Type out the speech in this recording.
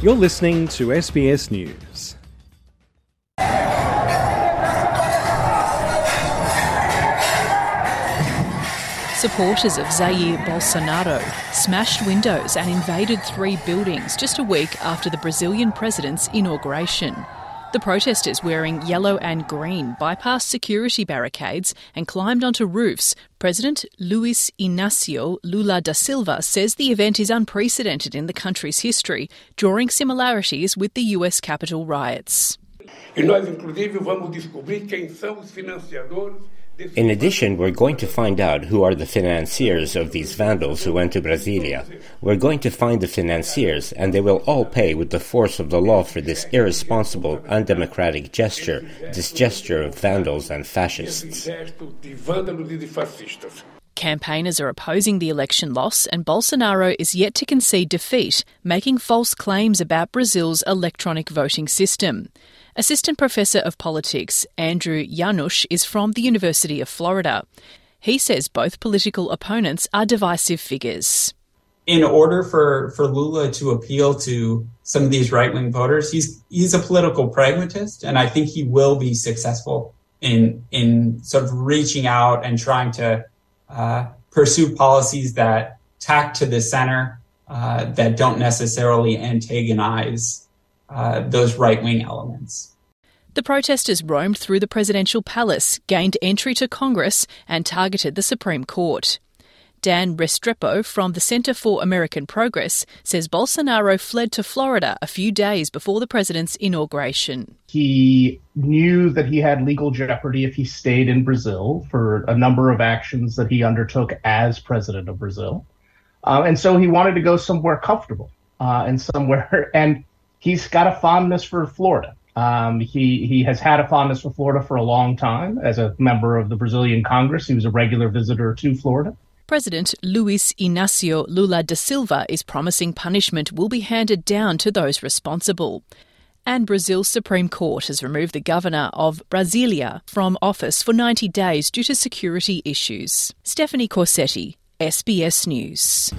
You're listening to SBS News. Supporters of Jair Bolsonaro smashed windows and invaded three buildings just a week after the Brazilian president's inauguration. The protesters wearing yellow and green bypassed security barricades and climbed onto roofs. President Luis Inacio Lula da Silva says the event is unprecedented in the country's history, drawing similarities with the US Capitol riots. E nós, inclusive, vamos descobrir quem são os financiadores In addition, we're going to find out who are the financiers of these vandals who went to Brasilia. We're going to find the financiers, and they will all pay with the force of the law for this irresponsible, undemocratic gesture, this gesture of vandals and fascists. Campaigners are opposing the election loss, and Bolsonaro is yet to concede defeat, making false claims about Brazil's electronic voting system. Assistant Professor of Politics Andrew Janusz is from the University of Florida. He says both political opponents are divisive figures. In order for, for Lula to appeal to some of these right wing voters, he's he's a political pragmatist, and I think he will be successful in in sort of reaching out and trying to pursue policies that tack to the center uh, that don't necessarily antagonize uh, those right wing elements. The protesters roamed through the presidential palace, gained entry to Congress, and targeted the Supreme Court. Dan Restrepo from the Center for American Progress says Bolsonaro fled to Florida a few days before the president's inauguration. He knew that he had legal jeopardy if he stayed in Brazil for a number of actions that he undertook as president of Brazil. Uh, and so he wanted to go somewhere comfortable uh, and somewhere, and he's got a fondness for Florida. Um, he he has had a fondness for Florida for a long time. As a member of the Brazilian Congress, he was a regular visitor to Florida. President Luis Inacio Lula da Silva is promising punishment will be handed down to those responsible. And Brazil's Supreme Court has removed the governor of Brasilia from office for 90 days due to security issues. Stephanie Corsetti, SBS News.